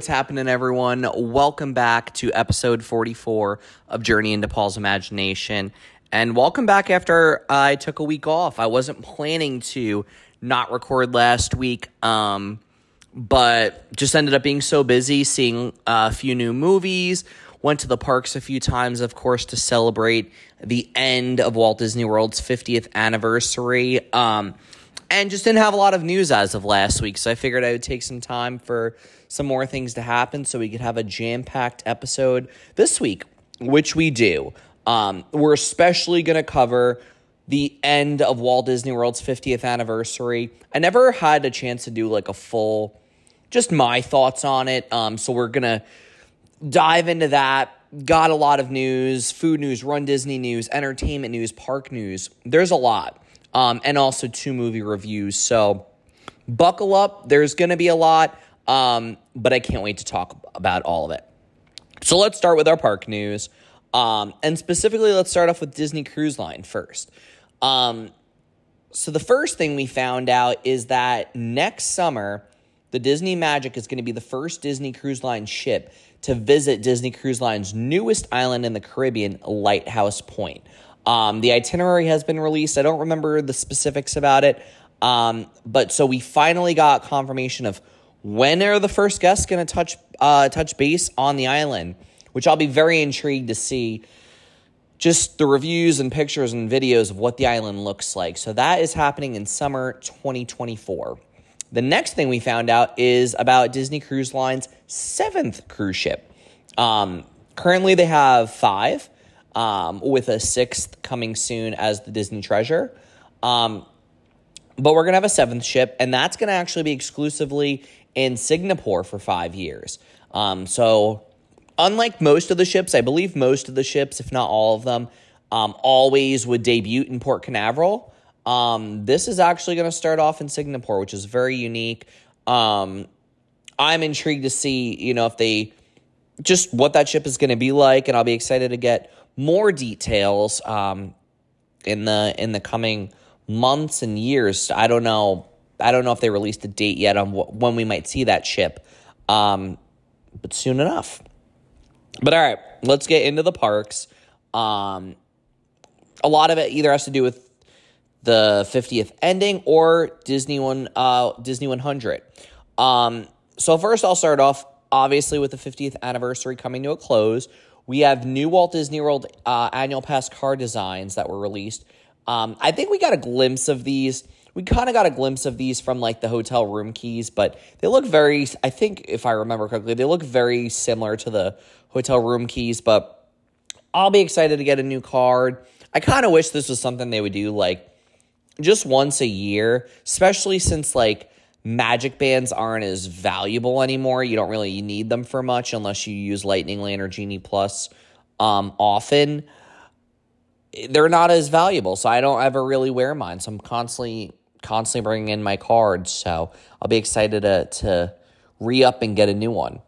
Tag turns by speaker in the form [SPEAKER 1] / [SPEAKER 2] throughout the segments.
[SPEAKER 1] what's happening, everyone? Welcome back to episode 44 of Journey into Paul's Imagination. And welcome back after I took a week off. I wasn't planning to not record last week, um, but just ended up being so busy seeing a few new movies. Went to the parks a few times, of course, to celebrate the end of Walt Disney World's 50th anniversary. Um, and just didn't have a lot of news as of last week. So I figured I would take some time for some more things to happen so we could have a jam packed episode this week, which we do. Um, we're especially going to cover the end of Walt Disney World's 50th anniversary. I never had a chance to do like a full, just my thoughts on it. Um, so we're going to dive into that. Got a lot of news, food news, Run Disney news, entertainment news, park news. There's a lot um, and also two movie reviews. So buckle up. There's going to be a lot, um, but I can't wait to talk about all of it. So let's start with our park news. Um, and specifically, let's start off with Disney Cruise Line first. Um, so the first thing we found out is that next summer, the Disney Magic is going to be the first Disney Cruise Line ship to visit Disney Cruise Line's newest island in the Caribbean, Lighthouse Point. Um, the itinerary has been released. I don't remember the specifics about it. Um, but so we finally got confirmation of when are the first guests going to touch uh, touch base on the island, which I'll be very intrigued to see. Just the reviews and pictures and videos of what the island looks like. So that is happening in summer 2024. The next thing we found out is about Disney Cruise Line's seventh cruise ship. Um, currently, they have five um, with a sixth coming soon as the Disney Treasure. Um, but we're going to have a seventh ship, and that's going to actually be exclusively in Singapore for five years. Um, so, unlike most of the ships, I believe most of the ships, if not all of them, um, always would debut in Port Canaveral. Um, this is actually going to start off in Singapore, which is very unique. Um, I'm intrigued to see, you know, if they just what that ship is going to be like, and I'll be excited to get more details um, in the in the coming months and years. I don't know. I don't know if they released a date yet on wh- when we might see that ship, um, but soon enough. But all right, let's get into the parks. Um, a lot of it either has to do with the 50th ending or Disney one uh, Disney 100. Um, so first, I'll start off obviously with the 50th anniversary coming to a close. We have new Walt Disney World uh, annual pass card designs that were released. Um, I think we got a glimpse of these. We kind of got a glimpse of these from like the hotel room keys, but they look very, I think if I remember correctly, they look very similar to the hotel room keys, but I'll be excited to get a new card. I kind of wish this was something they would do like just once a year, especially since like magic bands aren't as valuable anymore. You don't really need them for much unless you use Lightning Lane or Genie Plus um, often. They're not as valuable, so I don't ever really wear mine. So I'm constantly constantly bringing in my cards. So I'll be excited to to re up and get a new one.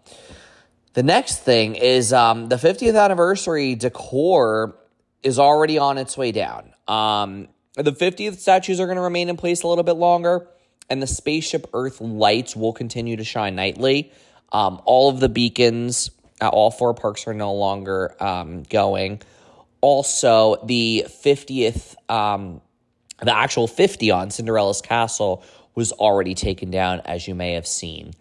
[SPEAKER 1] The next thing is um, the 50th anniversary decor is already on its way down. Um, the 50th statues are going to remain in place a little bit longer and the spaceship Earth lights will continue to shine nightly. Um, all of the beacons at all four parks are no longer um, going. Also, the 50th, um, the actual 50 on Cinderella's Castle was already taken down, as you may have seen.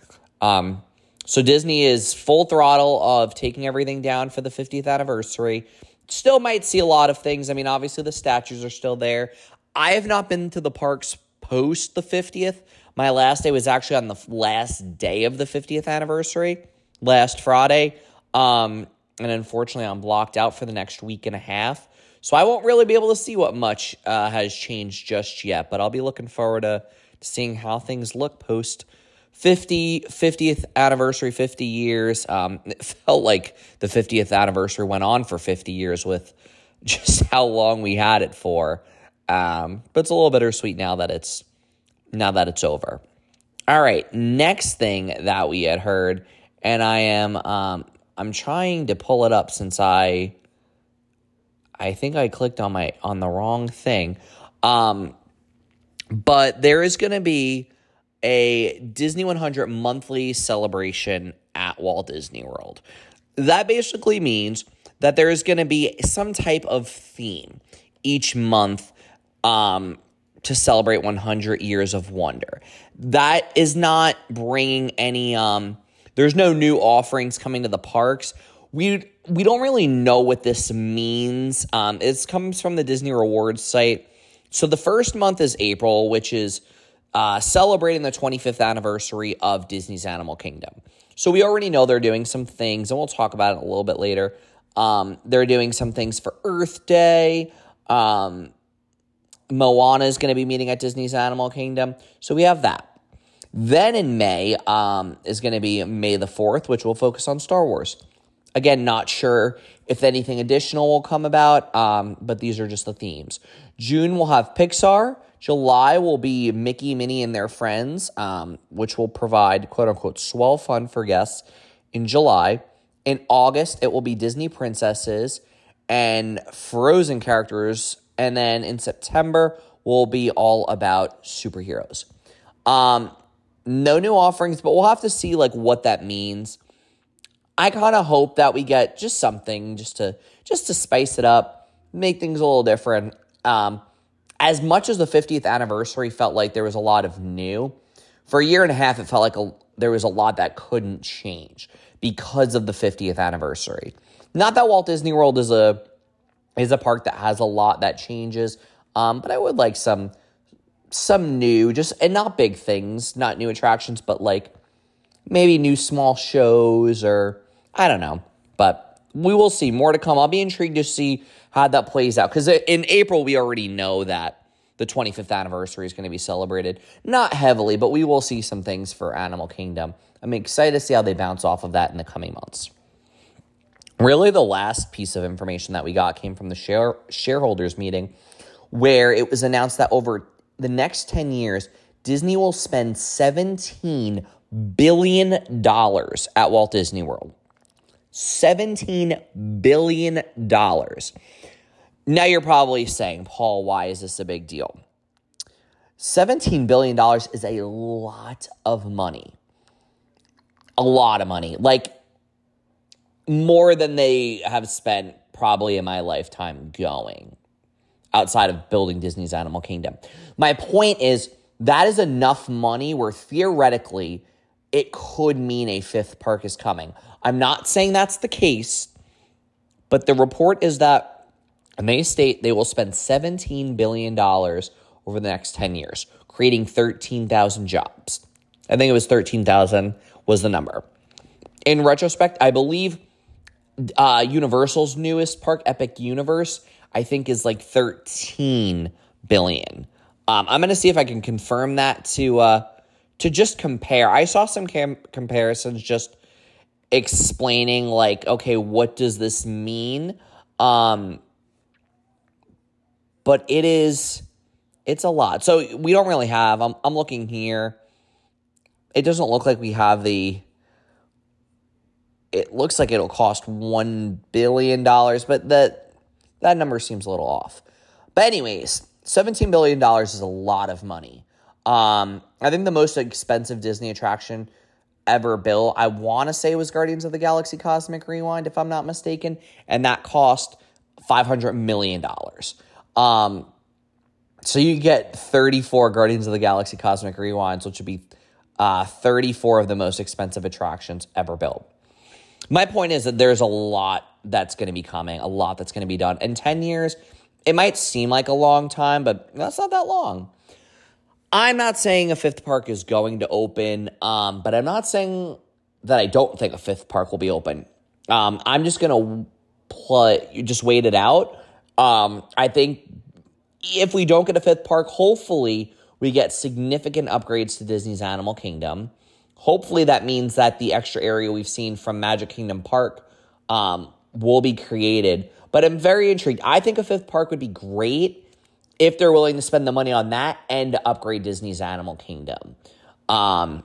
[SPEAKER 1] Um, so Disney is full throttle of taking everything down for the 50th anniversary. Still might see a lot of things. I mean, obviously the statues are still there. I have not been to the parks post the 50th. My last day was actually on the last day of the 50th anniversary, last Friday. Um, and unfortunately, I'm blocked out for the next week and a half. So I won't really be able to see what much uh, has changed just yet, but I'll be looking forward to seeing how things look post 50 50th anniversary 50 years um, it felt like the 50th anniversary went on for 50 years with just how long we had it for um, but it's a little bittersweet now that it's now that it's over. All right, next thing that we had heard, and I am um, I'm trying to pull it up since I I think I clicked on my on the wrong thing. Um, but there is going to be a Disney 100 monthly celebration at Walt Disney World. That basically means that there is going to be some type of theme each month um, to celebrate 100 years of wonder. That is not bringing any. Um, there's no new offerings coming to the parks. We we don't really know what this means. Um, it comes from the Disney Rewards site. So the first month is April, which is uh, celebrating the 25th anniversary of Disney's Animal Kingdom. So we already know they're doing some things, and we'll talk about it a little bit later. Um, they're doing some things for Earth Day. Um, Moana is going to be meeting at Disney's Animal Kingdom. So we have that. Then in May um, is going to be May the 4th, which will focus on Star Wars. Again, not sure if anything additional will come about, um, but these are just the themes. June will have Pixar. July will be Mickey, Minnie, and their friends, um, which will provide quote unquote swell fun for guests in July. In August, it will be Disney princesses and Frozen characters. And then in September, will be all about superheroes. Um, no new offerings, but we'll have to see like what that means. I kind of hope that we get just something just to just to spice it up, make things a little different. Um, as much as the 50th anniversary felt like there was a lot of new, for a year and a half it felt like a, there was a lot that couldn't change because of the 50th anniversary. Not that Walt Disney World is a is a park that has a lot that changes, um, but I would like some some new, just and not big things, not new attractions, but like maybe new small shows or I don't know. But we will see more to come. I'll be intrigued to see how that plays out because in April we already know that the 25th anniversary is going to be celebrated. Not heavily, but we will see some things for Animal Kingdom. I'm excited to see how they bounce off of that in the coming months. Really, the last piece of information that we got came from the share, shareholders meeting, where it was announced that over the next 10 years, Disney will spend $17 billion at Walt Disney World. $17 billion. Now you're probably saying, Paul, why is this a big deal? $17 billion is a lot of money. A lot of money. Like, more than they have spent probably in my lifetime going outside of building Disney's Animal Kingdom. My point is that is enough money where theoretically it could mean a fifth park is coming. I'm not saying that's the case, but the report is that they state they will spend $17 billion over the next 10 years, creating 13,000 jobs. I think it was 13,000 was the number. In retrospect, I believe uh, Universal's newest park, Epic Universe, I think is like 13 billion. Um, I'm to see if I can confirm that to uh, to just compare. I saw some cam- comparisons just explaining like, okay, what does this mean? Um, but it is it's a lot. So we don't really have. I'm I'm looking here. It doesn't look like we have the it looks like it'll cost $1 billion, but that, that number seems a little off. But, anyways, $17 billion is a lot of money. Um, I think the most expensive Disney attraction ever built, I want to say was Guardians of the Galaxy Cosmic Rewind, if I'm not mistaken, and that cost $500 million. Um, so you get 34 Guardians of the Galaxy Cosmic Rewinds, which would be uh, 34 of the most expensive attractions ever built. My point is that there's a lot that's going to be coming, a lot that's going to be done. In 10 years, it might seem like a long time, but that's not that long. I'm not saying a fifth park is going to open, um, but I'm not saying that I don't think a fifth park will be open. Um, I'm just going to play, just wait it out. Um, I think if we don't get a fifth park, hopefully we get significant upgrades to Disney's Animal Kingdom. Hopefully, that means that the extra area we've seen from Magic Kingdom Park um, will be created. But I'm very intrigued. I think a fifth park would be great if they're willing to spend the money on that and to upgrade Disney's Animal Kingdom. Um,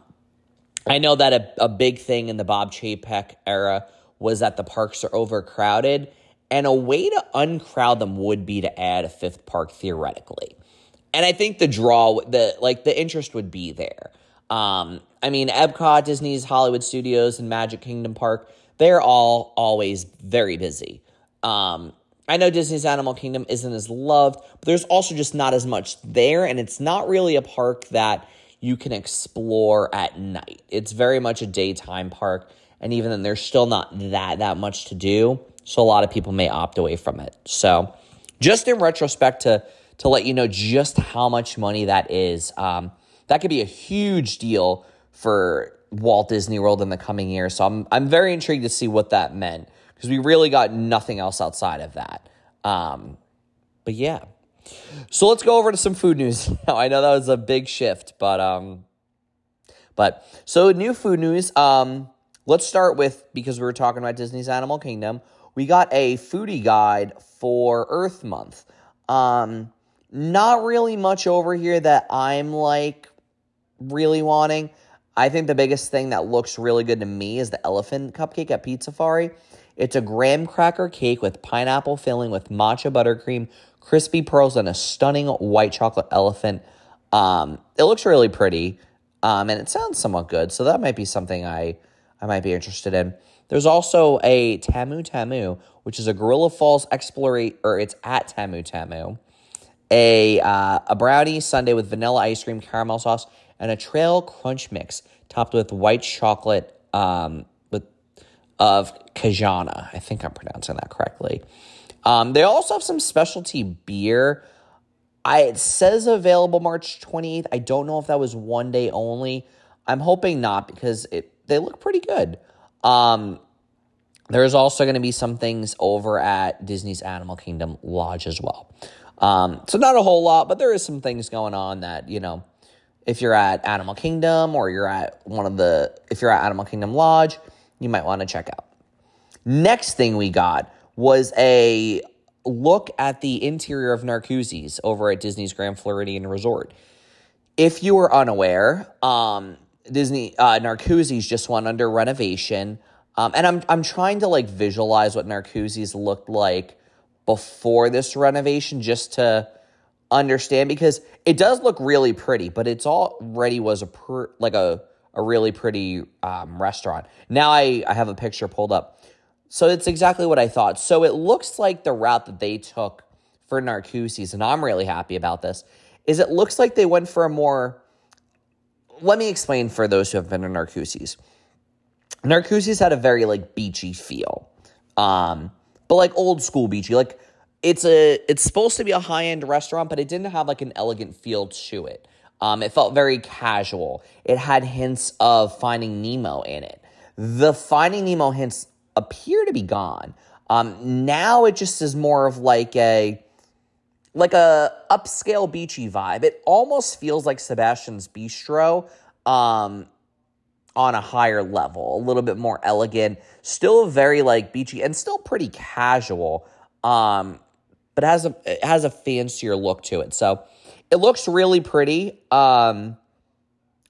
[SPEAKER 1] I know that a, a big thing in the Bob Chapek era was that the parks are overcrowded, and a way to uncrowd them would be to add a fifth park theoretically. And I think the draw, the like the interest would be there. Um, I mean, Epcot, Disney's Hollywood Studios, and Magic Kingdom Park, they're all always very busy. Um, I know Disney's Animal Kingdom isn't as loved, but there's also just not as much there, and it's not really a park that you can explore at night. It's very much a daytime park, and even then, there's still not that that much to do. So a lot of people may opt away from it. So, just in retrospect, to to let you know just how much money that is, um, that could be a huge deal for Walt Disney World in the coming years. So I'm I'm very intrigued to see what that meant because we really got nothing else outside of that. Um, but yeah. So let's go over to some food news now. I know that was a big shift, but um but so new food news. Um let's start with because we were talking about Disney's Animal Kingdom. We got a foodie guide for Earth Month. Um not really much over here that I'm like really wanting. I think the biggest thing that looks really good to me is the elephant cupcake at Pizzafari. It's a graham cracker cake with pineapple filling with matcha buttercream, crispy pearls, and a stunning white chocolate elephant. Um, it looks really pretty, um, and it sounds somewhat good. So that might be something I I might be interested in. There's also a Tamu Tamu, which is a Gorilla Falls explorate, or it's at Tamu Tamu. A uh, a brownie sundae with vanilla ice cream, caramel sauce, and a trail crunch mix topped with white chocolate um, with of Kajana. I think I'm pronouncing that correctly. Um, they also have some specialty beer. I it says available March 28th. I don't know if that was one day only. I'm hoping not because it they look pretty good. Um, there's also going to be some things over at Disney's Animal Kingdom Lodge as well. Um, so not a whole lot, but there is some things going on that you know if you're at Animal Kingdom or you're at one of the, if you're at Animal Kingdom Lodge, you might want to check out. Next thing we got was a look at the interior of Narcoossee's over at Disney's Grand Floridian Resort. If you were unaware, um, Disney uh, just went under renovation, um, and I'm I'm trying to like visualize what Narcoossee's looked like before this renovation, just to understand because it does look really pretty, but it's already was a per, like a a really pretty um, restaurant. Now I I have a picture pulled up, so it's exactly what I thought. So it looks like the route that they took for Narcoossee's, and I'm really happy about this. Is it looks like they went for a more. Let me explain for those who have been to Narcoossee's. Narcoossee's had a very like beachy feel, um, but like old school beachy, like it's a it's supposed to be a high end restaurant, but it didn't have like an elegant feel to it. Um, it felt very casual. It had hints of Finding Nemo in it. The Finding Nemo hints appear to be gone. Um, now it just is more of like a like a upscale beachy vibe. It almost feels like Sebastian's Bistro um, on a higher level, a little bit more elegant, still very like beachy and still pretty casual. Um, but it has a it has a fancier look to it. So it looks really pretty. Um,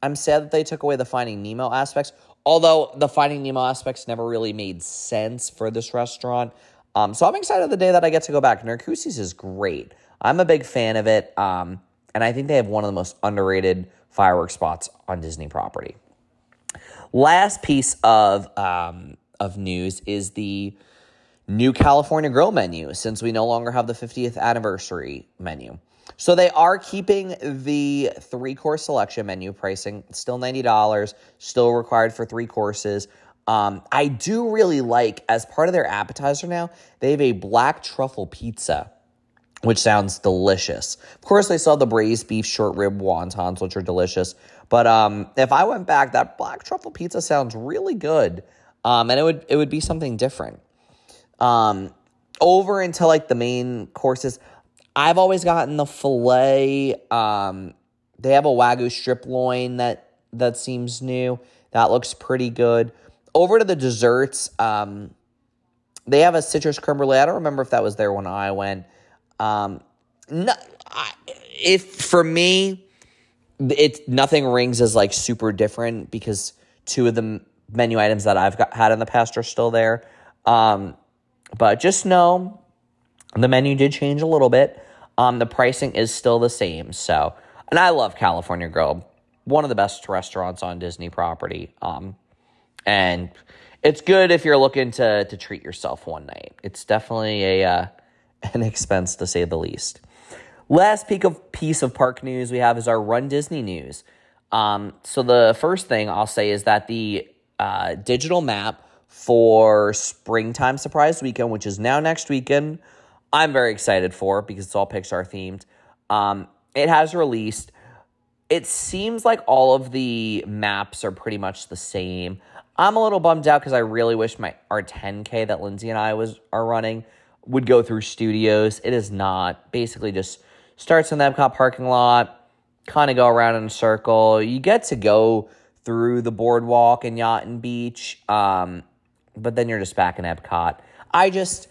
[SPEAKER 1] I'm sad that they took away the Finding Nemo aspects, although the Finding Nemo aspects never really made sense for this restaurant. Um, so I'm excited the day that I get to go back. Narcoossee's is great. I'm a big fan of it, um, and I think they have one of the most underrated fireworks spots on Disney property. Last piece of um, of news is the new California Grill menu since we no longer have the 50th anniversary menu. So they are keeping the three course selection menu pricing, still $90, still required for three courses. Um, I do really like, as part of their appetizer now, they have a black truffle pizza, which sounds delicious. Of course, they sell the braised beef short rib wontons, which are delicious. But um, if I went back, that black truffle pizza sounds really good. Um, and it would it would be something different. Um, over into like the main courses, I've always gotten the filet. Um, they have a wagyu strip loin that that seems new. That looks pretty good. Over to the desserts, um, they have a citrus creme brulee. I don't remember if that was there when I went. Um, no, I, if for me, it nothing rings as like super different because two of the menu items that I've got, had in the past are still there. Um, but just know the menu did change a little bit. Um, the pricing is still the same. So, and I love California Grill. one of the best restaurants on Disney property. Um, and it's good if you're looking to to treat yourself one night. It's definitely a uh, an expense to say the least. Last peak of piece of park news we have is our Run Disney news. Um, so the first thing I'll say is that the uh, digital map for Springtime Surprise Weekend, which is now next weekend, I'm very excited for because it's all Pixar themed. Um, it has released. It seems like all of the maps are pretty much the same. I'm a little bummed out because I really wish my our 10K that Lindsay and I was are running would go through studios. It is not. Basically, just starts in the Epcot parking lot, kind of go around in a circle. You get to go through the boardwalk and yacht and beach, um, but then you're just back in Epcot. I just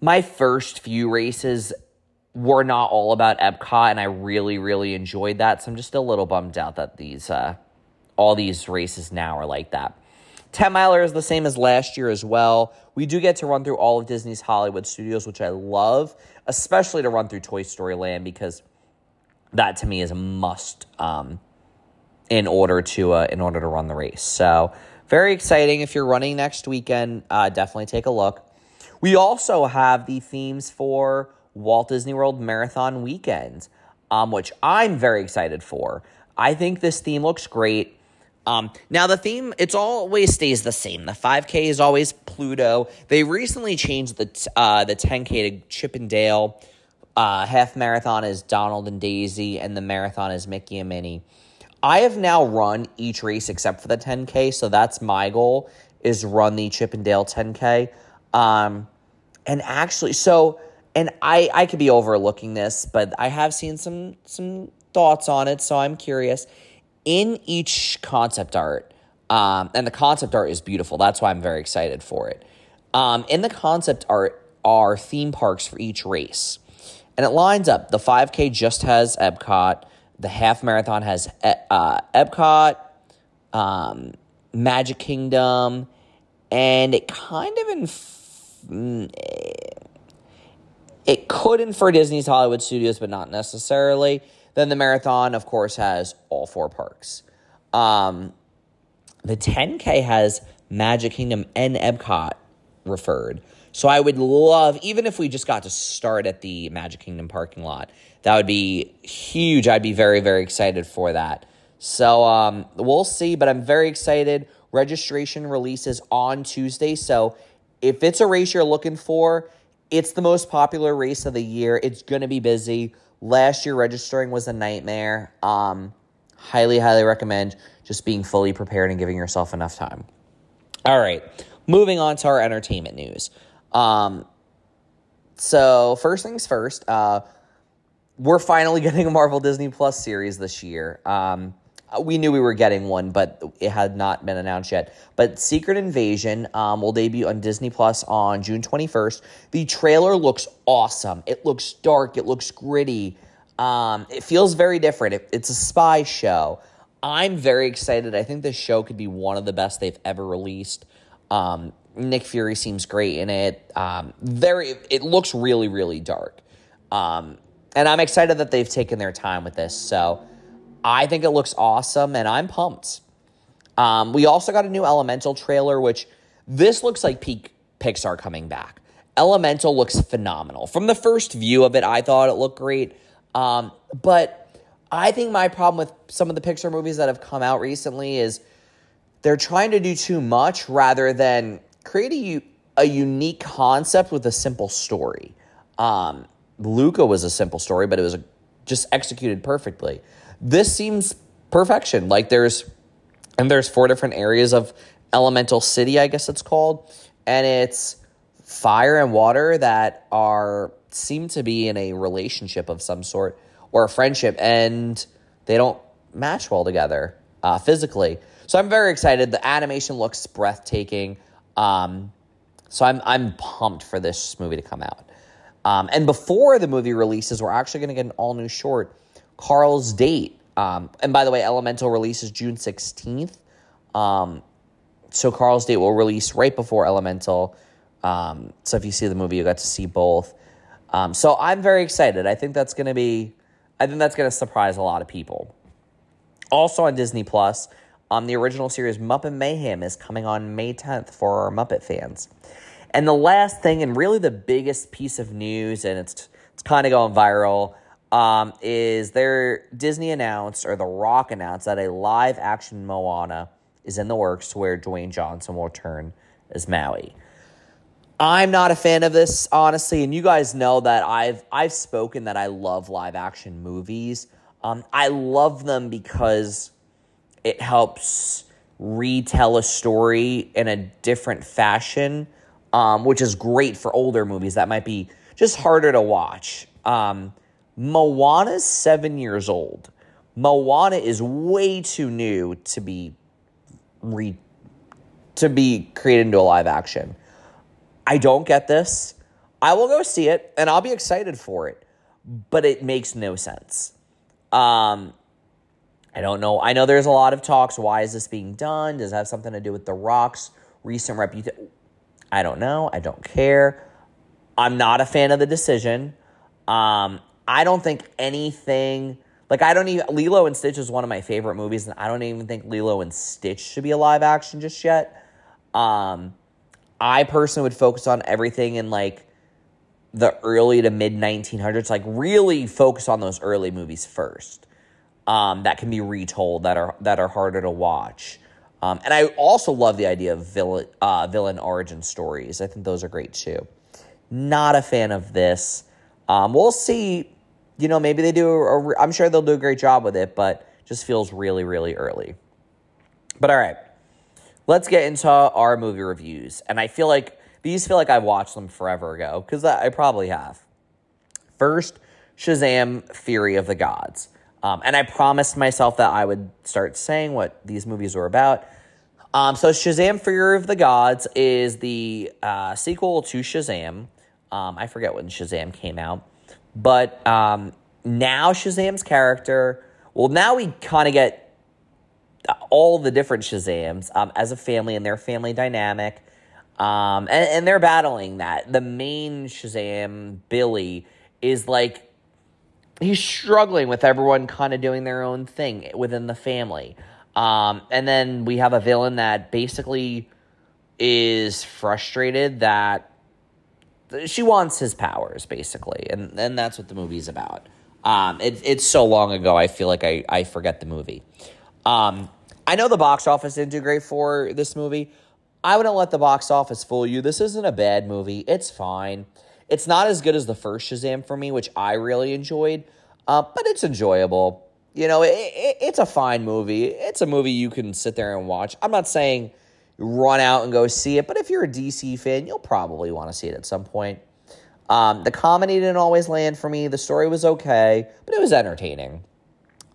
[SPEAKER 1] my first few races were not all about Epcot, and I really, really enjoyed that. So I'm just a little bummed out that these uh, all these races now are like that. 10 miler is the same as last year as well. We do get to run through all of Disney's Hollywood studios, which I love, especially to run through Toy Story Land because that to me is a must um, in order to uh, in order to run the race. So very exciting. If you're running next weekend, uh, definitely take a look. We also have the themes for Walt Disney World Marathon Weekend, um, which I'm very excited for. I think this theme looks great. Um, now the theme it's always stays the same. The 5K is always Pluto. They recently changed the uh, the 10K to Chip 'n' Dale. Uh, half marathon is Donald and Daisy, and the marathon is Mickey and Minnie. I have now run each race except for the 10K, so that's my goal is run the Chip 'n' Dale 10K. Um, and actually, so and I I could be overlooking this, but I have seen some some thoughts on it, so I'm curious in each concept art, um, and the concept art is beautiful. That's why I'm very excited for it. Um, in the concept art are theme parks for each race, and it lines up. The 5K just has Epcot. The half marathon has uh, Epcot, um, Magic Kingdom, and it kind of inf- mm, it could infer Disney's Hollywood Studios, but not necessarily. Then the marathon, of course, has all four parks. Um, the 10K has Magic Kingdom and Epcot referred. So I would love, even if we just got to start at the Magic Kingdom parking lot, that would be huge. I'd be very, very excited for that. So um, we'll see, but I'm very excited. Registration releases on Tuesday. So if it's a race you're looking for, it's the most popular race of the year. It's going to be busy. Last year, registering was a nightmare. Um, highly, highly recommend just being fully prepared and giving yourself enough time. All right, moving on to our entertainment news. Um, so first things first, uh, we're finally getting a Marvel Disney Plus series this year. Um, we knew we were getting one, but it had not been announced yet. But Secret Invasion um, will debut on Disney Plus on June 21st. The trailer looks awesome. It looks dark. It looks gritty. Um, it feels very different. It, it's a spy show. I'm very excited. I think this show could be one of the best they've ever released. Um, Nick Fury seems great in it. Um, very, it looks really, really dark. Um, and I'm excited that they've taken their time with this. So I think it looks awesome, and I'm pumped. Um, we also got a new Elemental trailer, which this looks like peak Pixar coming back. Elemental looks phenomenal. From the first view of it, I thought it looked great. Um, but I think my problem with some of the Pixar movies that have come out recently is they're trying to do too much rather than create a, a unique concept with a simple story. Um, Luca was a simple story, but it was a, just executed perfectly. This seems perfection. Like there's and there's four different areas of elemental city, I guess it's called, and it's fire and water that are seem to be in a relationship of some sort or a friendship, and they don't match well together uh, physically. So I'm very excited. The animation looks breathtaking. Um, so I'm I'm pumped for this movie to come out. Um, and before the movie releases, we're actually going to get an all new short Carl's Date. Um, and by the way, Elemental releases June 16th. Um, so Carl's Date will release right before Elemental. Um, so if you see the movie, you got to see both. Um, so I'm very excited. I think that's going to be, I think that's going to surprise a lot of people. Also on Disney Plus, um, the original series Muppet Mayhem is coming on May 10th for our Muppet fans. And the last thing, and really the biggest piece of news, and it's it's kind of going viral, um, is there Disney announced or The Rock announced that a live action Moana is in the works where Dwayne Johnson will return as Maui. I'm not a fan of this, honestly, and you guys know that I've I've spoken that I love live action movies. Um, I love them because it helps retell a story in a different fashion, um, which is great for older movies that might be just harder to watch. Um, Moana's seven years old. Moana is way too new to be re to be created into a live action. I don't get this. I will go see it and I'll be excited for it, but it makes no sense. Um, I don't know. I know there's a lot of talks. Why is this being done? Does it have something to do with The Rock's recent reputation? I don't know. I don't care. I'm not a fan of the decision. Um, I don't think anything like I don't even Lilo and Stitch is one of my favorite movies, and I don't even think Lilo and Stitch should be a live action just yet. Um, I personally would focus on everything in like the early to mid 1900s, like really focus on those early movies first. Um, that can be retold that are that are harder to watch. Um, and I also love the idea of villain uh, villain origin stories. I think those are great too. Not a fan of this. Um, we'll see. You know, maybe they do. I'm sure they'll do a great job with it, but just feels really, really early. But all right, let's get into our movie reviews. And I feel like these feel like I watched them forever ago because I probably have. First, Shazam: Fury of the Gods. Um, and I promised myself that I would start saying what these movies were about. Um, so, Shazam: Fury of the Gods is the uh, sequel to Shazam. Um, I forget when Shazam came out, but um, now Shazam's character. Well, now we kind of get all the different Shazams um, as a family and their family dynamic, um, and, and they're battling that. The main Shazam, Billy, is like he's struggling with everyone kind of doing their own thing within the family. Um, and then we have a villain that basically is frustrated that she wants his powers basically, and and that's what the movie's about. Um, it, it's so long ago, I feel like I, I forget the movie. Um, I know the box office didn't do great for this movie. I wouldn't let the box office fool you. This isn't a bad movie. It's fine. It's not as good as the first Shazam for me, which I really enjoyed, uh, but it's enjoyable. You know, it, it, it's a fine movie. It's a movie you can sit there and watch. I'm not saying run out and go see it. But if you're a DC fan, you'll probably want to see it at some point. Um, the comedy didn't always land for me. The story was okay, but it was entertaining.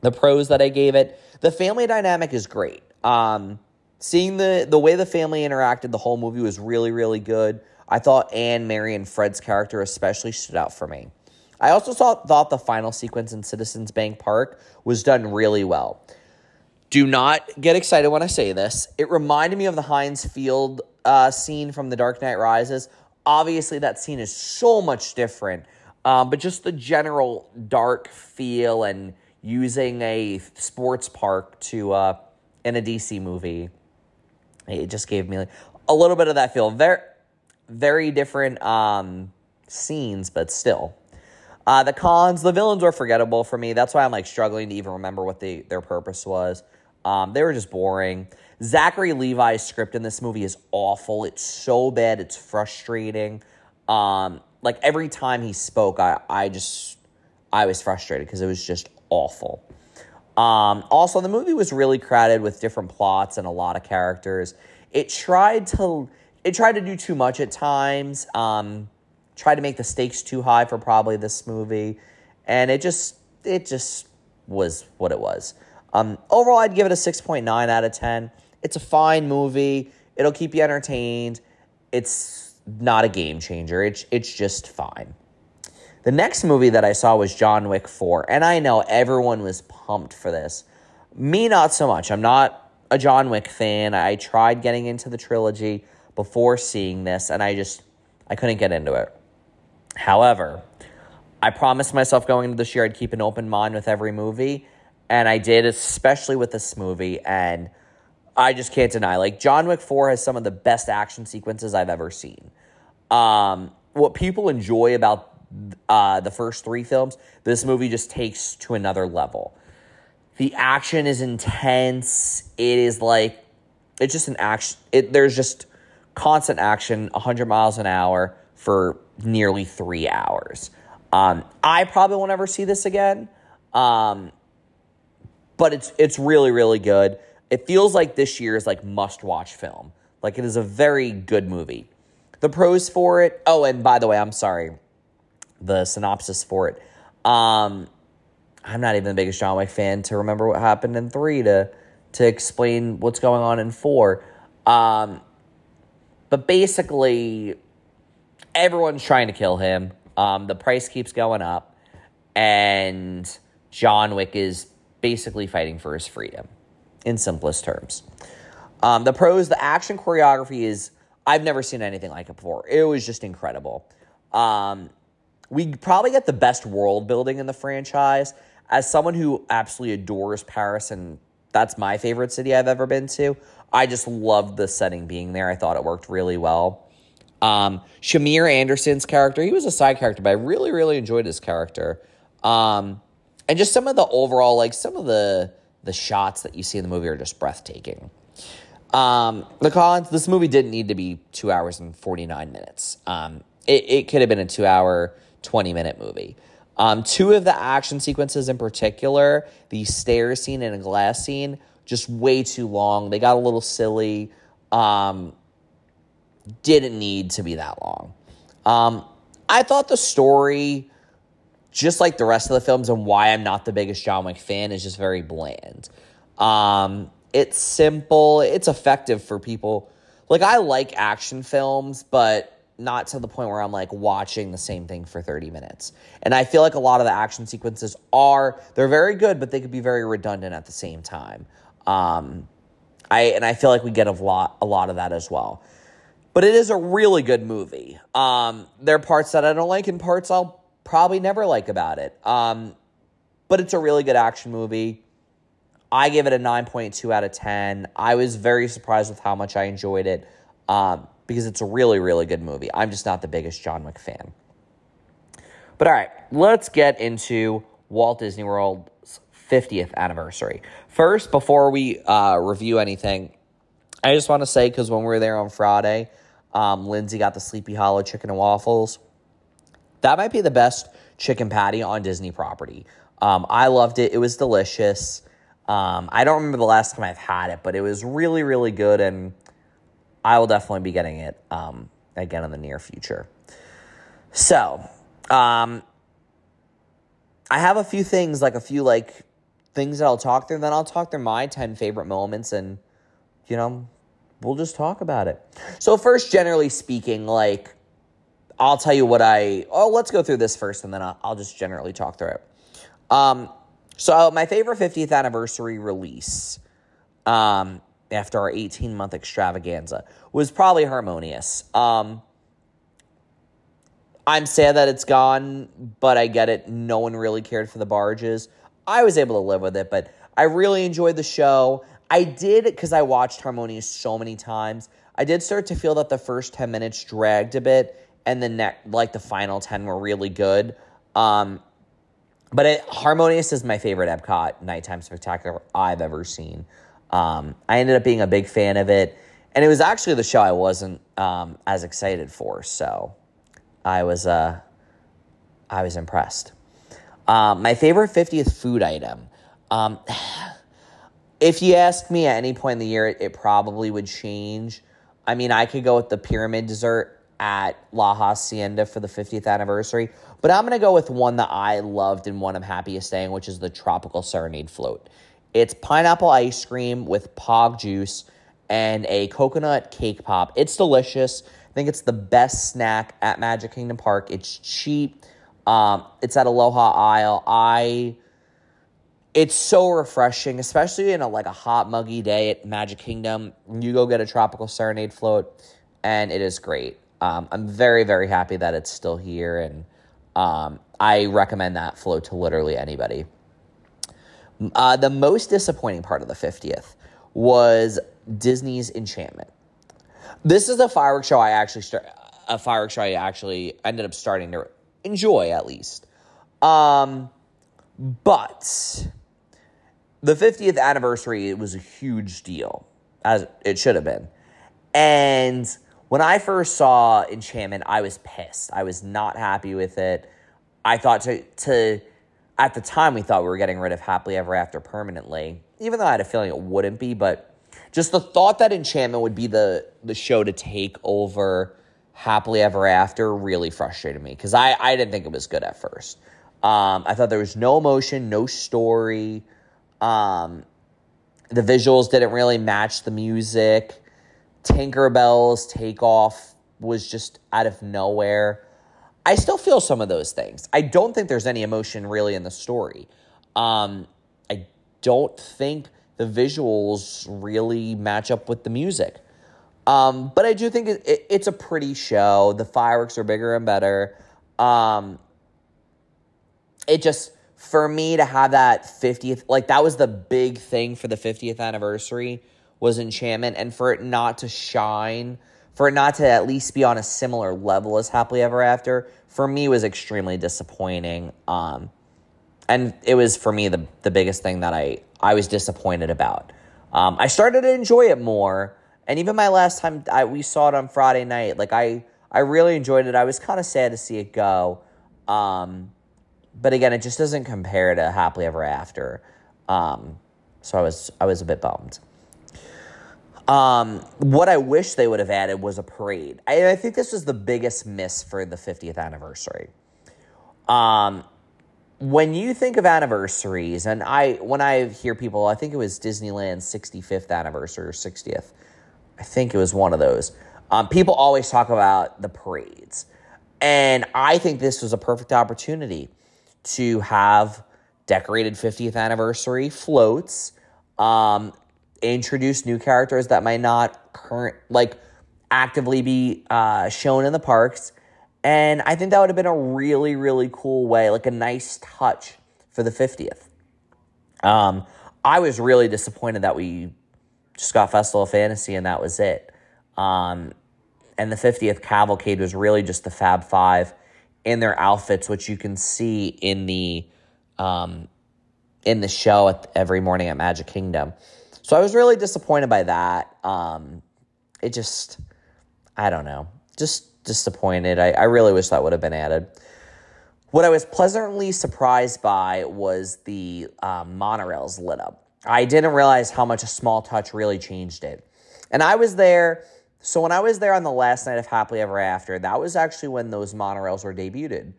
[SPEAKER 1] The pros that I gave it, the family dynamic is great. Um, seeing the the way the family interacted the whole movie was really really good. I thought Anne, Mary, and Fred's character especially stood out for me. I also saw, thought the final sequence in Citizens Bank Park was done really well. Do not get excited when I say this. It reminded me of the Heinz Field uh, scene from The Dark Knight Rises. Obviously, that scene is so much different, um, but just the general dark feel and using a sports park to uh, in a DC movie, it just gave me a little bit of that feel. Very, very different um, scenes, but still. Uh, the cons, the villains were forgettable for me. That's why I'm like struggling to even remember what the, their purpose was. Um, they were just boring. Zachary Levi's script in this movie is awful. It's so bad. It's frustrating. Um, like every time he spoke, I, I just, I was frustrated because it was just awful. Um, also, the movie was really crowded with different plots and a lot of characters. It tried to, it tried to do too much at times. Um, tried to make the stakes too high for probably this movie, and it just, it just was what it was. Um, overall, I'd give it a 6.9 out of 10. It's a fine movie. It'll keep you entertained. It's not a game changer. It's, it's just fine. The next movie that I saw was John Wick 4, and I know everyone was pumped for this. Me, not so much. I'm not a John Wick fan. I tried getting into the trilogy before seeing this, and I just I couldn't get into it. However, I promised myself going into this year I'd keep an open mind with every movie, and I did, especially with this movie. And I just can't deny, like John Wick Four has some of the best action sequences I've ever seen. Um, what people enjoy about uh, the first three films, this movie just takes to another level. The action is intense. It is like it's just an action. It there's just constant action, 100 miles an hour for nearly three hours. Um, I probably won't ever see this again, um, but it's it's really really good. It feels like this year's like must watch film. Like it is a very good movie. The pros for it. Oh, and by the way, I'm sorry. The synopsis for it. Um, I'm not even the biggest John Wick fan to remember what happened in three to to explain what's going on in four. Um, but basically, everyone's trying to kill him. Um, the price keeps going up, and John Wick is basically fighting for his freedom, in simplest terms. Um, the pros, the action choreography is I've never seen anything like it before. It was just incredible. Um, we probably get the best world building in the franchise. As someone who absolutely adores Paris, and that's my favorite city I've ever been to, I just loved the setting being there. I thought it worked really well. Um, Shamier Anderson's character, he was a side character, but I really, really enjoyed his character. Um, and just some of the overall, like some of the the shots that you see in the movie are just breathtaking. Um, the cons, this movie didn't need to be two hours and 49 minutes. Um, it, it could have been a two hour, 20 minute movie. Um, two of the action sequences in particular, the stair scene and a glass scene, just way too long. They got a little silly. Um, didn't need to be that long. Um, I thought the story, just like the rest of the films, and why I'm not the biggest John Wick fan, is just very bland. Um, it's simple. It's effective for people. Like I like action films, but not to the point where I'm like watching the same thing for 30 minutes. And I feel like a lot of the action sequences are they're very good, but they could be very redundant at the same time. Um, I and I feel like we get a lot a lot of that as well. But it is a really good movie. Um, there are parts that I don't like and parts I'll probably never like about it. Um, but it's a really good action movie. I give it a 9.2 out of 10. I was very surprised with how much I enjoyed it um, because it's a really, really good movie. I'm just not the biggest John Wick fan. But all right, let's get into Walt Disney World's 50th anniversary. First, before we uh, review anything, I just want to say because when we were there on Friday, um, Lindsay got the Sleepy Hollow chicken and waffles. That might be the best chicken patty on Disney property. Um, I loved it. It was delicious. Um, I don't remember the last time I've had it, but it was really, really good, and I will definitely be getting it um, again in the near future. So, um, I have a few things, like a few like things that I'll talk through. Then I'll talk through my ten favorite moments, and you know, we'll just talk about it. So, first, generally speaking, like I'll tell you what I. Oh, let's go through this first, and then I'll, I'll just generally talk through it. Um, so my favorite 50th anniversary release um, after our 18 month extravaganza was probably Harmonious. Um, I'm sad that it's gone, but I get it. No one really cared for the barges. I was able to live with it, but I really enjoyed the show. I did because I watched Harmonious so many times. I did start to feel that the first 10 minutes dragged a bit and the next like the final 10 were really good. Um, but it, Harmonious is my favorite Epcot nighttime spectacular I've ever seen. Um, I ended up being a big fan of it, and it was actually the show I wasn't um, as excited for. So I was uh, I was impressed. Um, my favorite 50th food item. Um, if you ask me at any point in the year, it, it probably would change. I mean, I could go with the pyramid dessert at La Hacienda for the 50th anniversary, but I'm going to go with one that I loved and one I'm happiest staying, which is the Tropical Serenade Float. It's pineapple ice cream with pog juice and a coconut cake pop. It's delicious. I think it's the best snack at Magic Kingdom Park. It's cheap. Um, it's at Aloha Isle. I it's so refreshing, especially in a like a hot muggy day at Magic Kingdom. You go get a tropical serenade float, and it is great. Um, I'm very very happy that it's still here, and um, I recommend that float to literally anybody. Uh, the most disappointing part of the 50th was Disney's Enchantment. This is a fireworks show I actually start a fireworks show I actually ended up starting to enjoy at least. Um, but the 50th anniversary it was a huge deal, as it should have been. And when I first saw Enchantment, I was pissed. I was not happy with it. I thought to to at the time we thought we were getting rid of Happily Ever After permanently, even though I had a feeling it wouldn't be, but just the thought that Enchantment would be the the show to take over Happily Ever After really frustrated me because I, I didn't think it was good at first. Um, I thought there was no emotion, no story. Um, the visuals didn't really match the music. Tinkerbell's takeoff was just out of nowhere. I still feel some of those things. I don't think there's any emotion really in the story. Um, I don't think the visuals really match up with the music. Um, but I do think it, it, it's a pretty show. The fireworks are bigger and better. Um, it just, for me to have that 50th, like that was the big thing for the 50th anniversary was Enchantment. And for it not to shine, for it not to at least be on a similar level as Happily Ever After, for me was extremely disappointing. Um, and it was for me the, the biggest thing that I, I was disappointed about. Um, I started to enjoy it more and even my last time I, we saw it on Friday night, like I, I really enjoyed it. I was kind of sad to see it go. Um, but again, it just doesn't compare to Happily Ever After. Um, so I was, I was a bit bummed. Um, what I wish they would have added was a parade. I, I think this was the biggest miss for the 50th anniversary. Um, when you think of anniversaries, and I when I hear people, I think it was Disneyland's 65th anniversary or 60th. I think it was one of those. Um, people always talk about the parades. And I think this was a perfect opportunity to have decorated 50th anniversary floats, um, introduce new characters that might not current like actively be uh, shown in the parks. And I think that would have been a really, really cool way, like a nice touch for the 50th. Um, I was really disappointed that we just got Festival of Fantasy, and that was it. Um, and the 50th Cavalcade was really just the Fab Five in their outfits, which you can see in the um, in the show at, every morning at Magic Kingdom. So I was really disappointed by that. Um, it just, I don't know, just disappointed. I, I really wish that would have been added. What I was pleasantly surprised by was the um, monorails lit up. I didn't realize how much a small touch really changed it. And I was there. So when I was there on the last night of Happily Ever After, that was actually when those monorails were debuted.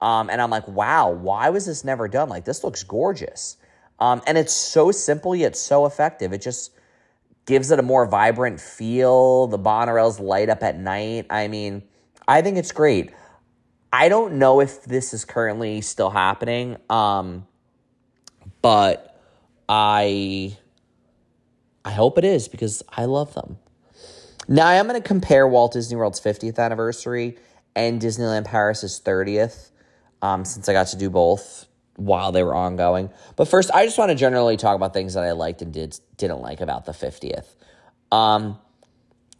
[SPEAKER 1] Um, and I'm like, wow, why was this never done? Like, this looks gorgeous. Um, and it's so simple yet so effective. It just gives it a more vibrant feel. The monorails light up at night. I mean, I think it's great. I don't know if this is currently still happening, um, but I I hope it is because I love them. Now I am going to compare Walt Disney World's 50th anniversary and Disneyland Paris's 30th, um, since I got to do both while they were ongoing. But first, I just want to generally talk about things that I liked and did didn't like about the 50th. Um,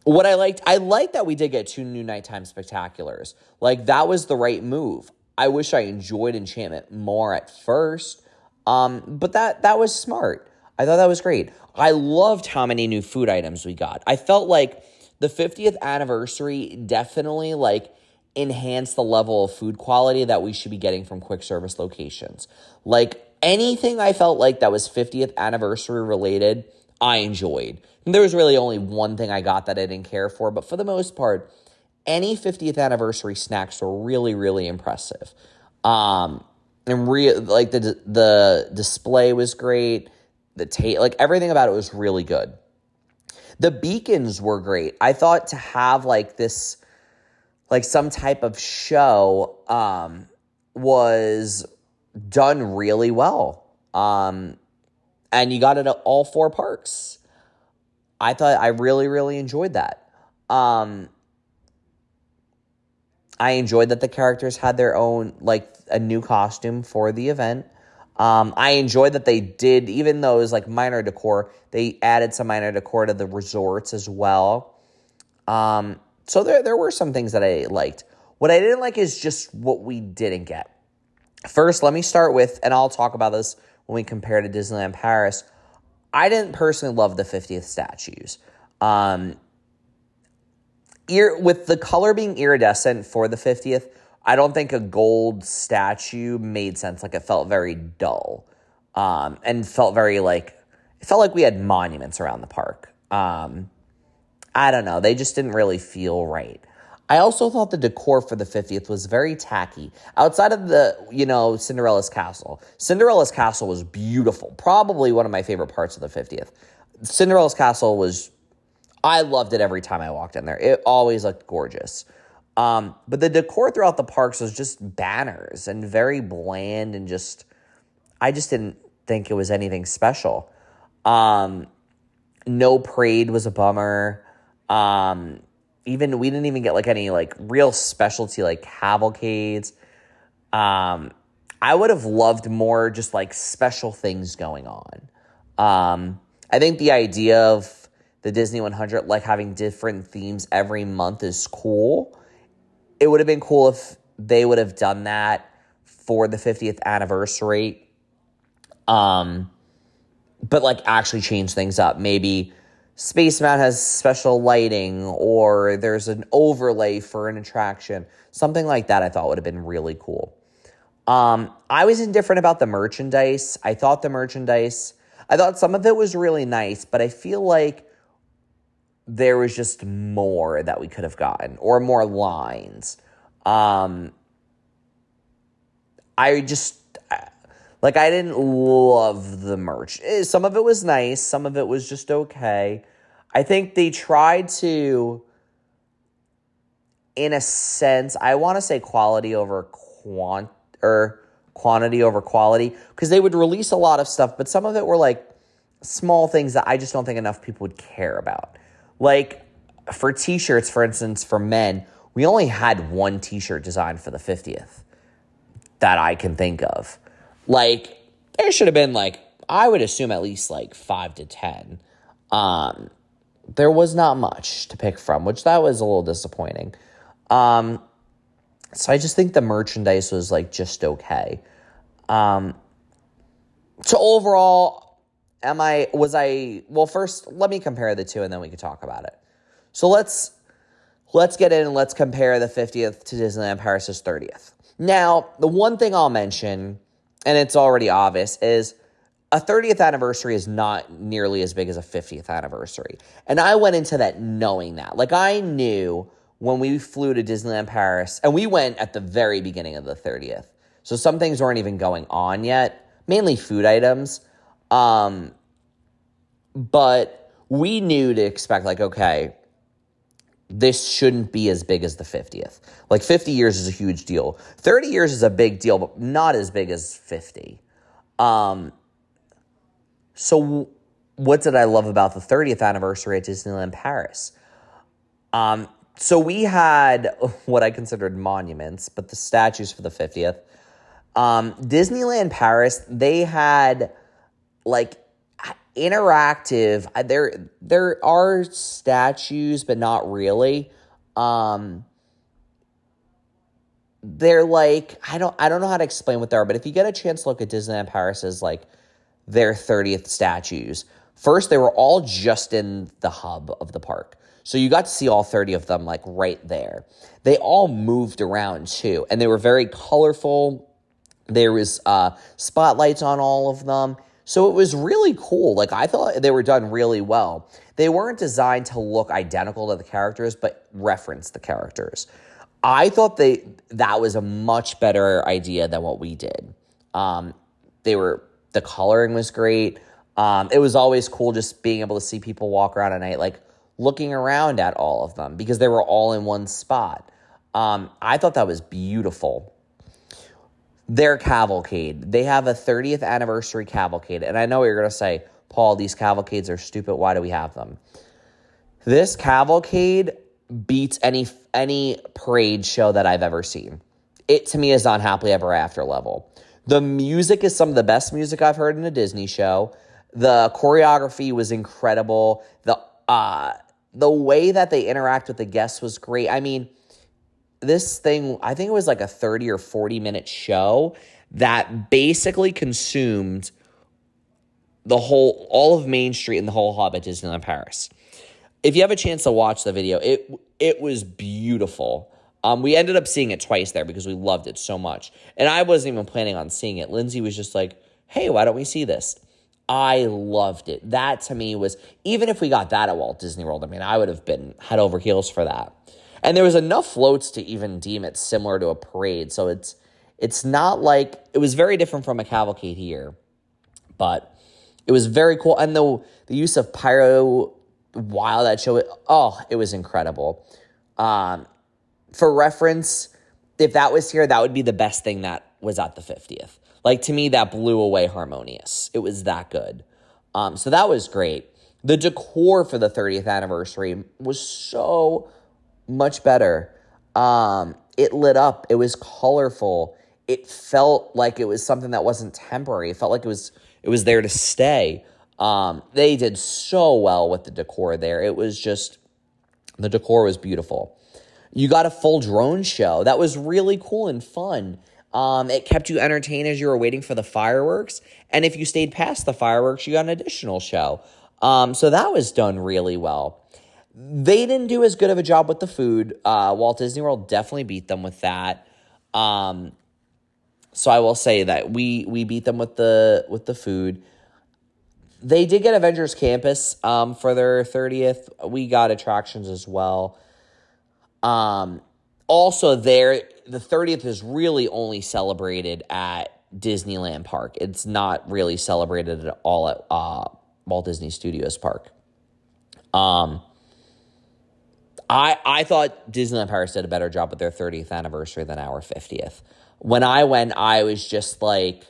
[SPEAKER 1] what I liked, I liked that we did get two new nighttime spectaculars. Like that was the right move. I wish I enjoyed Enchantment more at first, um, but that that was smart. I thought that was great. I loved how many new food items we got. I felt like the 50th anniversary definitely like enhanced the level of food quality that we should be getting from quick service locations. Like anything I felt like that was 50th anniversary related, I enjoyed. And there was really only one thing I got that I didn't care for, but for the most part, any 50th anniversary snacks were really, really impressive. Um, and real like the the display was great. The tape, like everything about it was really good. The beacons were great. I thought to have like this, like some type of show, um, was done really well. Um, and you got it at all four parks. I thought I really, really enjoyed that. Um, I enjoyed that the characters had their own, like, a new costume for the event. Um, I enjoyed that they did, even though it was like minor decor, they added some minor decor to the resorts as well. Um, so there, there were some things that I liked. What I didn't like is just what we didn't get. First, let me start with, and I'll talk about this when we compare to Disneyland Paris. I didn't personally love the 50th statues. Um, ir- with the color being iridescent for the 50th, I don't think a gold statue made sense. Like it felt very dull um, and felt very like, it felt like we had monuments around the park. Um, I don't know. They just didn't really feel right. I also thought the decor for the 50th was very tacky. Outside of the, you know, Cinderella's castle. Cinderella's castle was beautiful. Probably one of my favorite parts of the 50th. Cinderella's castle was I loved it every time I walked in there. It always looked gorgeous. Um, but the decor throughout the parks was just banners and very bland and just I just didn't think it was anything special. Um, no parade was a bummer. Um, even we didn't even get like any like real specialty like cavalcades. Um, I would have loved more just like special things going on. Um, I think the idea of the Disney 100 like having different themes every month is cool. It would have been cool if they would have done that for the 50th anniversary. Um, but like actually change things up. Maybe Space Mountain has special lighting or there's an overlay for an attraction. Something like that I thought would have been really cool. Um, I was indifferent about the merchandise. I thought the merchandise, I thought some of it was really nice, but I feel like there was just more that we could have gotten or more lines. Um, I just like I didn't love the merch. Eh, some of it was nice, some of it was just okay. I think they tried to in a sense, I want to say quality over quant or quantity over quality because they would release a lot of stuff, but some of it were like small things that I just don't think enough people would care about. Like for t-shirts, for instance, for men, we only had one t-shirt designed for the 50th that I can think of. Like there should have been like I would assume at least like 5 to 10. Um there was not much to pick from, which that was a little disappointing. Um so I just think the merchandise was like just okay. Um so overall am I was I well first let me compare the two and then we can talk about it. So let's let's get in and let's compare the 50th to Disneyland Paris's 30th. Now, the one thing I'll mention and it's already obvious, is a 30th anniversary is not nearly as big as a 50th anniversary. And I went into that knowing that. Like, I knew when we flew to Disneyland Paris, and we went at the very beginning of the 30th. So some things weren't even going on yet, mainly food items. Um, but we knew to expect, like, okay, this shouldn't be as big as the 50th. Like 50 years is a huge deal. 30 years is a big deal, but not as big as 50. Um, so, what did I love about the 30th anniversary at Disneyland Paris? Um, so, we had what I considered monuments, but the statues for the 50th. Um, Disneyland Paris, they had like interactive. There there are statues but not really. Um they're like i don't i don't know how to explain what they are but if you get a chance look at disneyland paris's like their 30th statues. First they were all just in the hub of the park. So you got to see all 30 of them like right there. They all moved around too and they were very colorful. There was uh spotlights on all of them so it was really cool. Like I thought they were done really well. They weren't designed to look identical to the characters, but reference the characters. I thought they that was a much better idea than what we did. Um, they were the coloring was great. Um, it was always cool just being able to see people walk around at night, like looking around at all of them because they were all in one spot. Um, I thought that was beautiful their cavalcade. They have a 30th anniversary cavalcade. And I know you're going to say, Paul, these cavalcades are stupid. Why do we have them? This cavalcade beats any any parade show that I've ever seen. It to me is on happily ever after level. The music is some of the best music I've heard in a Disney show. The choreography was incredible. The uh the way that they interact with the guests was great. I mean, this thing, I think it was like a 30 or 40 minute show that basically consumed the whole all of Main Street and the whole hub at Disneyland Paris. If you have a chance to watch the video, it it was beautiful. Um, we ended up seeing it twice there because we loved it so much. And I wasn't even planning on seeing it. Lindsay was just like, hey, why don't we see this? I loved it. That to me was, even if we got that at Walt Disney World, I mean, I would have been head over heels for that. And there was enough floats to even deem it similar to a parade. So it's, it's not like, it was very different from a cavalcade here, but it was very cool. And the, the use of pyro while that show, oh, it was incredible. Um, for reference, if that was here, that would be the best thing that was at the 50th. Like to me, that blew away Harmonious. It was that good. Um, so that was great. The decor for the 30th anniversary was so much better. Um, it lit up. It was colorful. It felt like it was something that wasn't temporary. It felt like it was it was there to stay. Um, they did so well with the decor there. It was just the decor was beautiful. You got a full drone show. That was really cool and fun. Um, it kept you entertained as you were waiting for the fireworks. And if you stayed past the fireworks, you got an additional show. Um, so that was done really well. They didn't do as good of a job with the food. Uh, Walt Disney World definitely beat them with that. Um, so I will say that we we beat them with the with the food. They did get Avengers Campus um, for their 30th. We got attractions as well. Um, also, there, the 30th is really only celebrated at Disneyland Park. It's not really celebrated at all at uh, Walt Disney Studios Park. Um, I I thought Disneyland Paris did a better job with their 30th anniversary than our 50th. When I went, I was just like,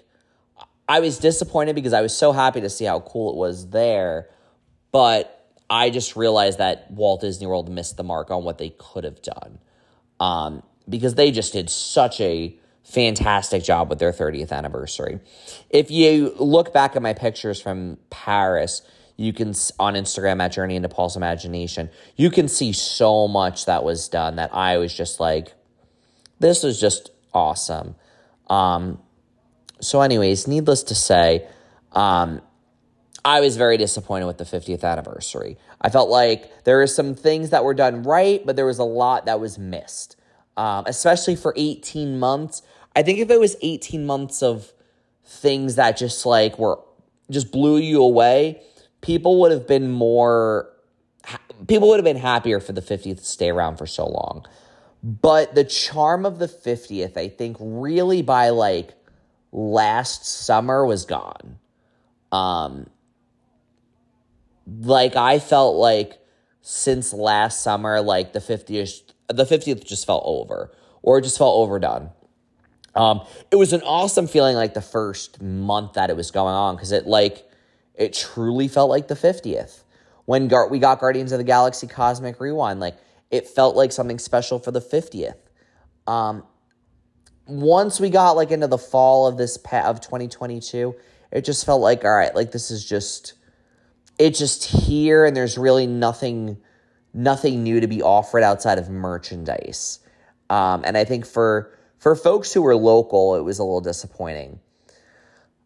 [SPEAKER 1] I was disappointed because I was so happy to see how cool it was there, but I just realized that Walt Disney World missed the mark on what they could have done. Um, because they just did such a fantastic job with their 30th anniversary. If you look back at my pictures from Paris, you can on Instagram at Journey into Paul's Imagination, you can see so much that was done that I was just like, this was just awesome. Um, so, anyways, needless to say, um, I was very disappointed with the 50th anniversary. I felt like there were some things that were done right, but there was a lot that was missed, um, especially for 18 months. I think if it was 18 months of things that just like were just blew you away, people would have been more, people would have been happier for the 50th to stay around for so long. But the charm of the 50th, I think, really by like last summer was gone. Um, like I felt like since last summer, like the 50th, the 50th just felt over or just felt overdone. Um, it was an awesome feeling like the first month that it was going on because it like it truly felt like the 50th. When Gar- we got Guardians of the Galaxy Cosmic Rewind, like it felt like something special for the 50th. Um, once we got like into the fall of this pa- of 2022, it just felt like all right, like this is just it's just here and there's really nothing nothing new to be offered outside of merchandise. Um, and I think for for folks who were local, it was a little disappointing.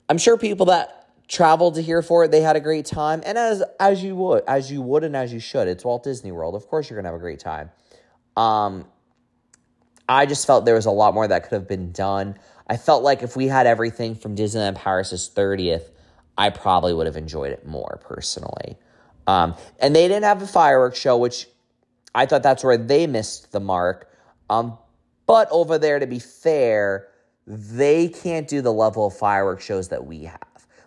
[SPEAKER 1] I'm sure people that traveled to here for it, they had a great time. And as as you would, as you would and as you should. It's Walt Disney World. Of course you're gonna have a great time. Um I just felt there was a lot more that could have been done. I felt like if we had everything from Disneyland Paris's 30th, I probably would have enjoyed it more personally. Um, and they didn't have a fireworks show, which I thought that's where they missed the mark. Um, but over there, to be fair, they can't do the level of fireworks shows that we have.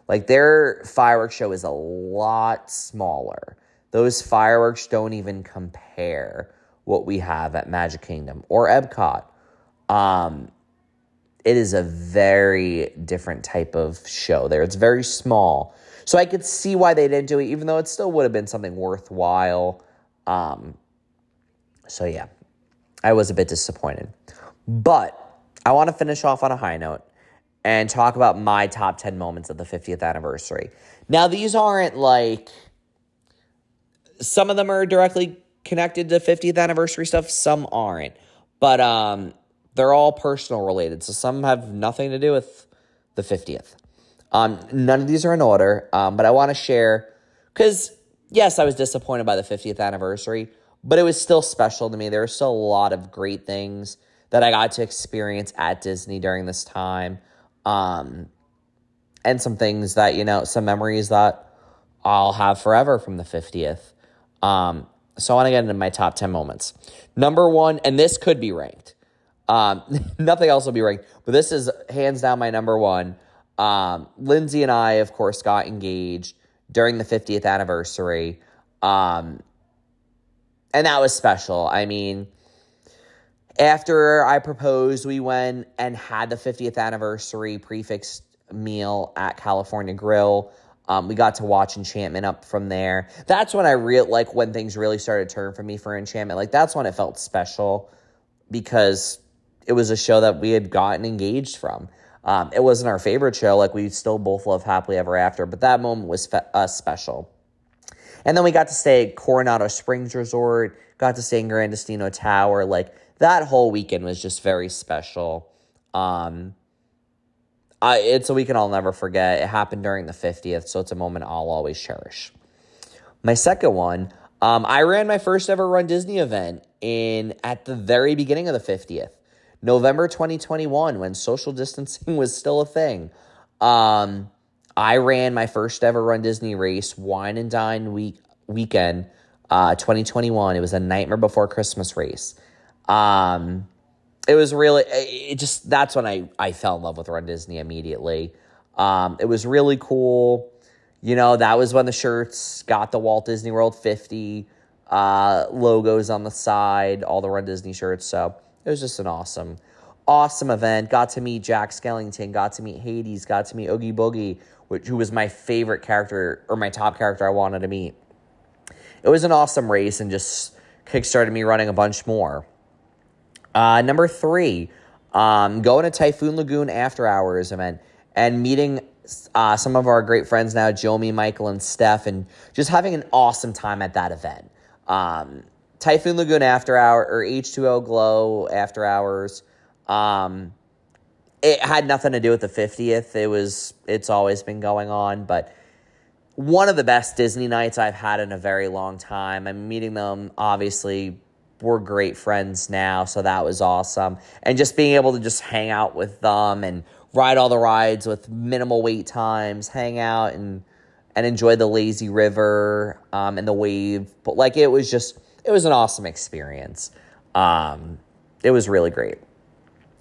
[SPEAKER 1] Like their fireworks show is a lot smaller. Those fireworks don't even compare what we have at Magic Kingdom or Epcot. Um, it is a very different type of show there. It's very small. So I could see why they didn't do it, even though it still would have been something worthwhile. Um, so yeah, I was a bit disappointed. But I want to finish off on a high note. And talk about my top 10 moments of the 50th anniversary. Now, these aren't like some of them are directly connected to 50th anniversary stuff, some aren't. But um they're all personal related. So some have nothing to do with the 50th. Um none of these are in order, um but I want to share cuz yes, I was disappointed by the 50th anniversary, but it was still special to me. There were still a lot of great things that I got to experience at Disney during this time. Um, and some things that, you know, some memories that I'll have forever from the 50th. Um, so I want to get into my top 10 moments. Number one, and this could be ranked. Um, nothing else will be ranked, but this is hands down my number one. Um, Lindsay and I, of course, got engaged during the 50th anniversary. Um, and that was special. I mean, after I proposed, we went and had the 50th anniversary prix fixe meal at California Grill. Um, we got to watch Enchantment up from there. That's when I real like when things really started to turn for me for Enchantment. Like that's when it felt special because it was a show that we had gotten engaged from. Um, it wasn't our favorite show. Like we still both love Happily Ever After, but that moment was fe- uh, special. And then we got to stay at Coronado Springs Resort, got to stay in Gran Destino Tower. Like that whole weekend was just very special. Um, I, it's a weekend I'll never forget. It happened during the 50th, so it's a moment I'll always cherish. My second one, um, I ran my first ever Run Disney event in at the very beginning of the 50th, November 2021, when social distancing was still a thing. Um, I ran my first ever Run Disney race, Wine and Dine week weekend, uh, 2021. It was a Nightmare Before Christmas race. Um, it was really it just that's when I I fell in love with Run Disney immediately. Um, it was really cool. You know, that was when the shirts got the Walt Disney World 50 uh, logos on the side, all the Run Disney shirts. So it was just an awesome, awesome event. Got to meet Jack Skellington, got to meet Hades, got to meet Oogie Boogie, which who was my favorite character or my top character I wanted to meet. It was an awesome race and just kickstarted me running a bunch more. Uh, number three, um, going to Typhoon Lagoon after hours event and meeting uh, some of our great friends now, Jomi, Michael, and Steph, and just having an awesome time at that event. Um, Typhoon Lagoon after hour or H2O Glow after hours. Um, it had nothing to do with the 50th. It was it's always been going on, but one of the best Disney nights I've had in a very long time. I'm meeting them obviously we're great friends now, so that was awesome. And just being able to just hang out with them and ride all the rides with minimal wait times, hang out and and enjoy the lazy river um, and the wave. But like it was just it was an awesome experience. Um, it was really great.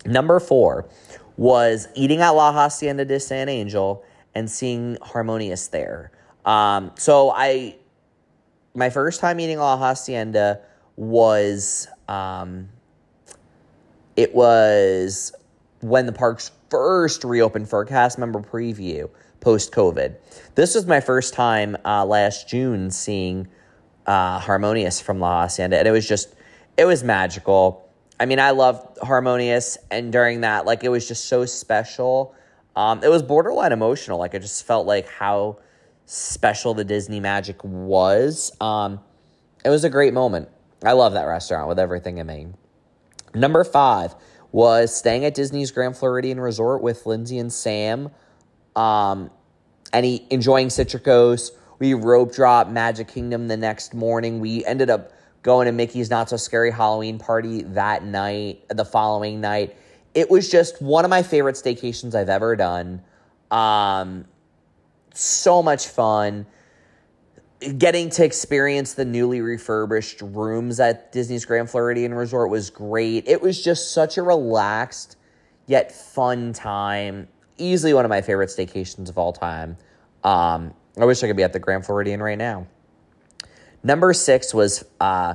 [SPEAKER 1] Number four was eating at La Hacienda de San Angel and seeing Harmonious there. Um, so I my first time eating La Hacienda was um, it was when the parks first reopened for a cast member preview post COVID. This was my first time uh, last June seeing uh, Harmonious from La Hacienda, and it was just it was magical. I mean, I loved Harmonious, and during that, like, it was just so special. Um, it was borderline emotional. Like, I just felt like how special the Disney magic was. Um, it was a great moment. I love that restaurant with everything in me. Number five was staying at Disney's Grand Floridian Resort with Lindsay and Sam, um, and he, enjoying Citricos. We rope drop Magic Kingdom the next morning. We ended up going to Mickey's Not So Scary Halloween party that night, the following night. It was just one of my favorite staycations I've ever done. Um, so much fun getting to experience the newly refurbished rooms at Disney's Grand Floridian Resort was great. It was just such a relaxed yet fun time. Easily one of my favorite staycations of all time. Um, I wish I could be at the Grand Floridian right now. Number six was uh,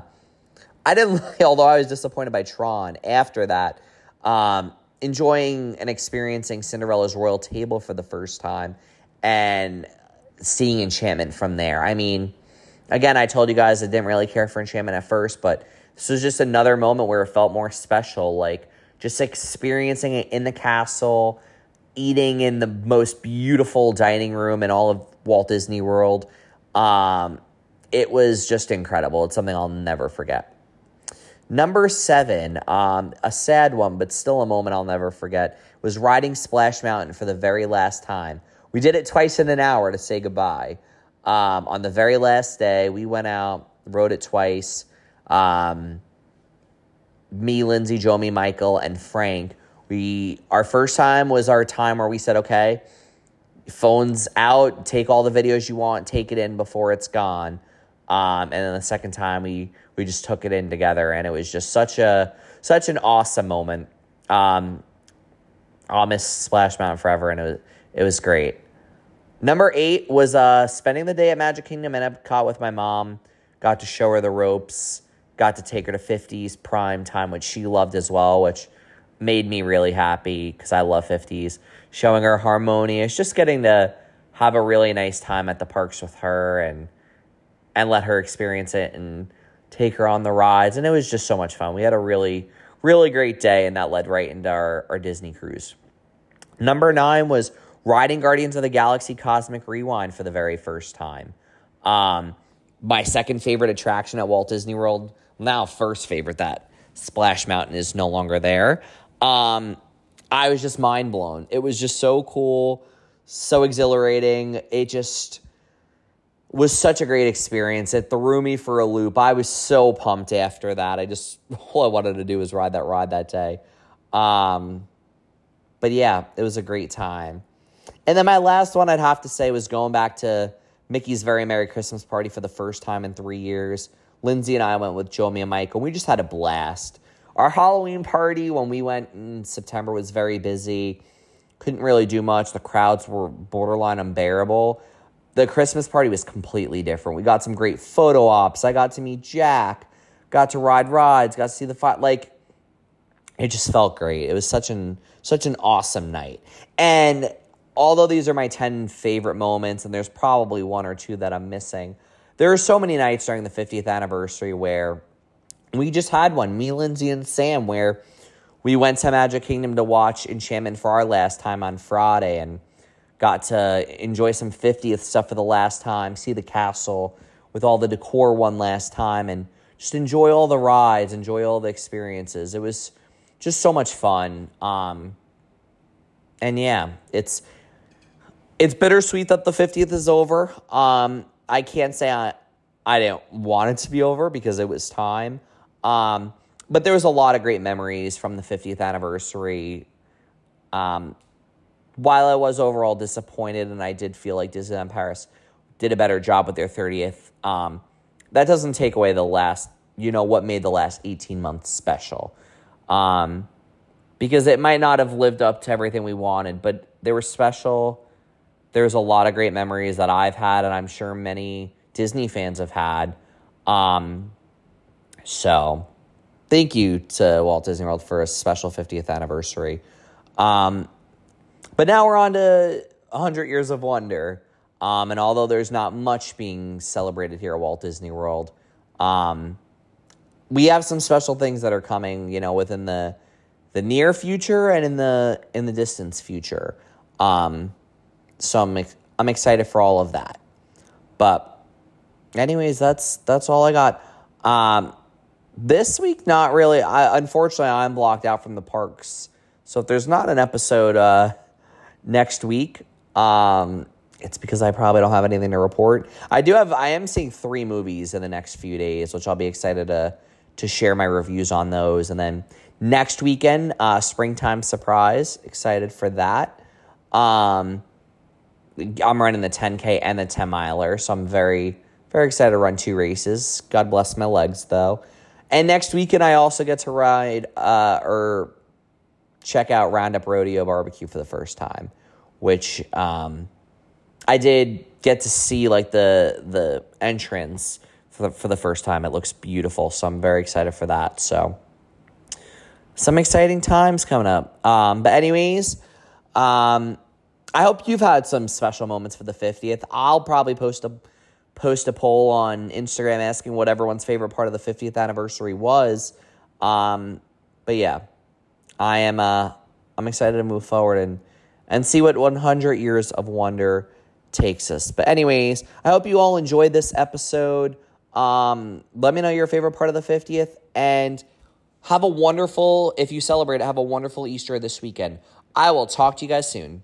[SPEAKER 1] I didn't, although I was disappointed by Tron. After that, um, enjoying and experiencing Cinderella's Royal Table for the first time, and seeing enchantment from there. I mean, again, I told you guys I didn't really care for enchantment at first, but this was just another moment where it felt more special, like just experiencing it in the castle, eating in the most beautiful dining room in all of Walt Disney World. Um, it was just incredible. It's something I'll never forget. Number seven, um, a sad one, but still a moment I'll never forget, was riding Splash Mountain for the very last time. We did it twice in an hour to say goodbye. Um, on the very last day, we went out, rode it twice. Um, me, Lindsay, Jomi, Michael, and Frank. We our first time was our time where we said, okay, phones out, take all the videos you want, take it in before it's gone. Um, and then the second time we we just took it in together, and it was just such a such an awesome moment. Um, I'll miss Splash Mountain forever, and it was it was great. Number eight was uh, spending the day at Magic Kingdom and Epcot with my mom. Got to show her the ropes. Got to take her to 50s prime time, which she loved as well, which made me really happy because I love 50s. Showing her Harmonious, just getting to have a really nice time at the parks with her and and let her experience it and take her on the rides. And it was just so much fun. We had a really, really great day, and that led right into our, our Disney cruise. Number nine was riding Guardians of the Galaxy Cosmic Rewind for the very first time. Um, my second favorite attraction at Walt Disney World, now first favorite, that Splash Mountain is no longer there. Um, I was just mind blown. It was just so cool, so exhilarating. It just was such a great experience. It threw me for a loop. I was so pumped after that. I just all I wanted to do was ride that ride that day. Um, but yeah, it was a great time. And then my last one I'd have to say was going back to Mickey's Very Merry Christmas Party for the first time in three years. Lindsay and I went with Jomi and Mike, and we just had a blast. Our Halloween party when we went in September was very busy. Couldn't really do much. The crowds were borderline unbearable the Christmas party was completely different. We got some great photo ops. I got to meet Jack, got to ride rides, got to see the fight. Like, it just felt great. It was such an such an awesome night. And although these are my 10 favorite moments, and there's probably one or two that I'm missing, there are so many nights during the 50th anniversary where we just had one, me, Lindsay, and Sam, where we went to Magic Kingdom to watch Enchantment for our last time on Friday. And Got to enjoy some 50th stuff for the last time, see the castle with all the decor one last time, and just enjoy all the rides, enjoy all the experiences. It was just so much fun. Um, and yeah, it's it's bittersweet that the 50th is over. Um, I can't say I I didn't want it to be over because it was time. Um, but there was a lot of great memories from the 50th anniversary. Um, while I was overall disappointed and I did feel like Disneyland Paris did a better job with their 30th, um, that doesn't take away the last, you know, what made the last 18 months special. Um, because it might not have lived up to everything we wanted, but they were special. There's a lot of great memories that I've had, and I'm sure many Disney fans have had. Um, so, thank you to Walt Disney World for a special 50th anniversary. Um, but now we're on to 100 Years of Wonder. Um, and although there's not much being celebrated here at Walt Disney World, um, we have some special things that are coming, you know, within the the near future and in the in the distance future. Um, so I'm I'm excited for all of that. But anyways, that's that's all I got. Um, this week, not really. I unfortunately I'm blocked out from the parks, so if there's not an episode, uh, next week. Um, it's because I probably don't have anything to report. I do have. I am seeing three movies in the next few days, which I'll be excited to to share my reviews on those. And then next weekend, uh, springtime surprise. Excited for that. Um, I'm running the 10k and the 10 miler, so I'm very very excited to run two races. God bless my legs though. And next weekend, I also get to ride uh, or check out Roundup Rodeo Barbecue for the first time, which um, I did get to see like the the entrance for the, for the first time. It looks beautiful, so I'm very excited for that. So some exciting times coming up. Um, but anyways, um, I hope you've had some special moments for the 50th. I'll probably post a post a poll on Instagram asking what everyone's favorite part of the 50th anniversary was. Um, but yeah, I am uh I'm excited to move forward and and see what 100 years of wonder takes us. But, anyways, I hope you all enjoyed this episode. Um, let me know your favorite part of the 50th and have a wonderful, if you celebrate have a wonderful Easter this weekend. I will talk to you guys soon.